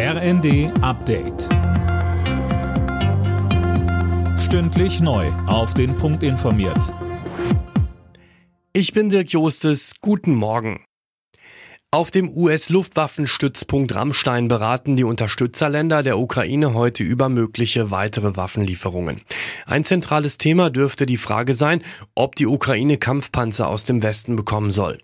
RND Update. Stündlich neu. Auf den Punkt informiert. Ich bin Dirk Jostes. Guten Morgen. Auf dem US-Luftwaffenstützpunkt Rammstein beraten die Unterstützerländer der Ukraine heute über mögliche weitere Waffenlieferungen. Ein zentrales Thema dürfte die Frage sein, ob die Ukraine Kampfpanzer aus dem Westen bekommen soll.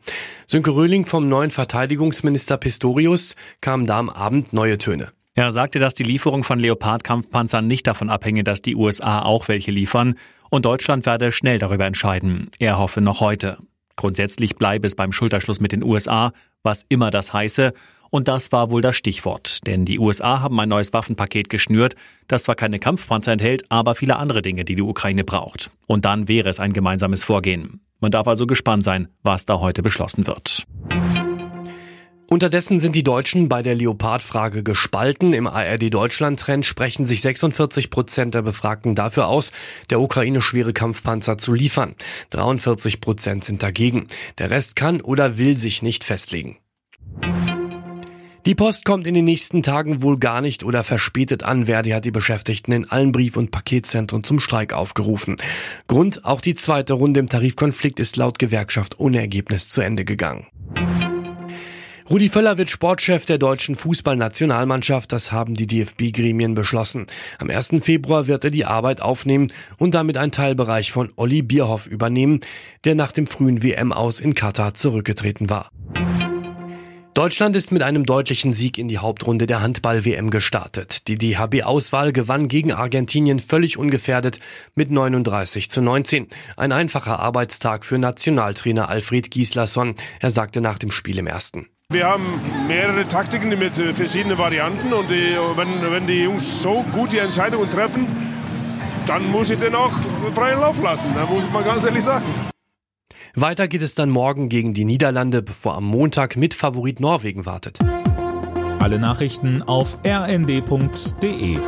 Sönke Röhling vom neuen Verteidigungsminister Pistorius kamen da am Abend neue Töne. Er sagte, dass die Lieferung von Leopard-Kampfpanzern nicht davon abhänge, dass die USA auch welche liefern und Deutschland werde schnell darüber entscheiden. Er hoffe noch heute. Grundsätzlich bleibe es beim Schulterschluss mit den USA, was immer das heiße. Und das war wohl das Stichwort. Denn die USA haben ein neues Waffenpaket geschnürt, das zwar keine Kampfpanzer enthält, aber viele andere Dinge, die die Ukraine braucht. Und dann wäre es ein gemeinsames Vorgehen. Man darf also gespannt sein, was da heute beschlossen wird. Unterdessen sind die Deutschen bei der Leopard-Frage gespalten. Im ARD-Deutschland-Trend sprechen sich 46 Prozent der Befragten dafür aus, der Ukraine schwere Kampfpanzer zu liefern. 43 Prozent sind dagegen. Der Rest kann oder will sich nicht festlegen. Die Post kommt in den nächsten Tagen wohl gar nicht oder verspätet an. Verdi hat die Beschäftigten in allen Brief- und Paketzentren zum Streik aufgerufen. Grund, auch die zweite Runde im Tarifkonflikt ist laut Gewerkschaft ohne Ergebnis zu Ende gegangen. Rudi Völler wird Sportchef der deutschen Fußballnationalmannschaft. Das haben die DFB-Gremien beschlossen. Am 1. Februar wird er die Arbeit aufnehmen und damit einen Teilbereich von Olli Bierhoff übernehmen, der nach dem frühen WM aus in Katar zurückgetreten war. Deutschland ist mit einem deutlichen Sieg in die Hauptrunde der Handball-WM gestartet. Die DHB-Auswahl gewann gegen Argentinien völlig ungefährdet mit 39 zu 19. Ein einfacher Arbeitstag für Nationaltrainer Alfred Gislason. Er sagte nach dem Spiel im ersten. Wir haben mehrere Taktiken mit verschiedenen Varianten und die, wenn, wenn die Jungs so gut die Entscheidungen treffen, dann muss ich den auch freien Lauf lassen. Da muss man ganz ehrlich sagen. Weiter geht es dann morgen gegen die Niederlande, bevor am Montag mit Favorit Norwegen wartet. Alle Nachrichten auf rnd.de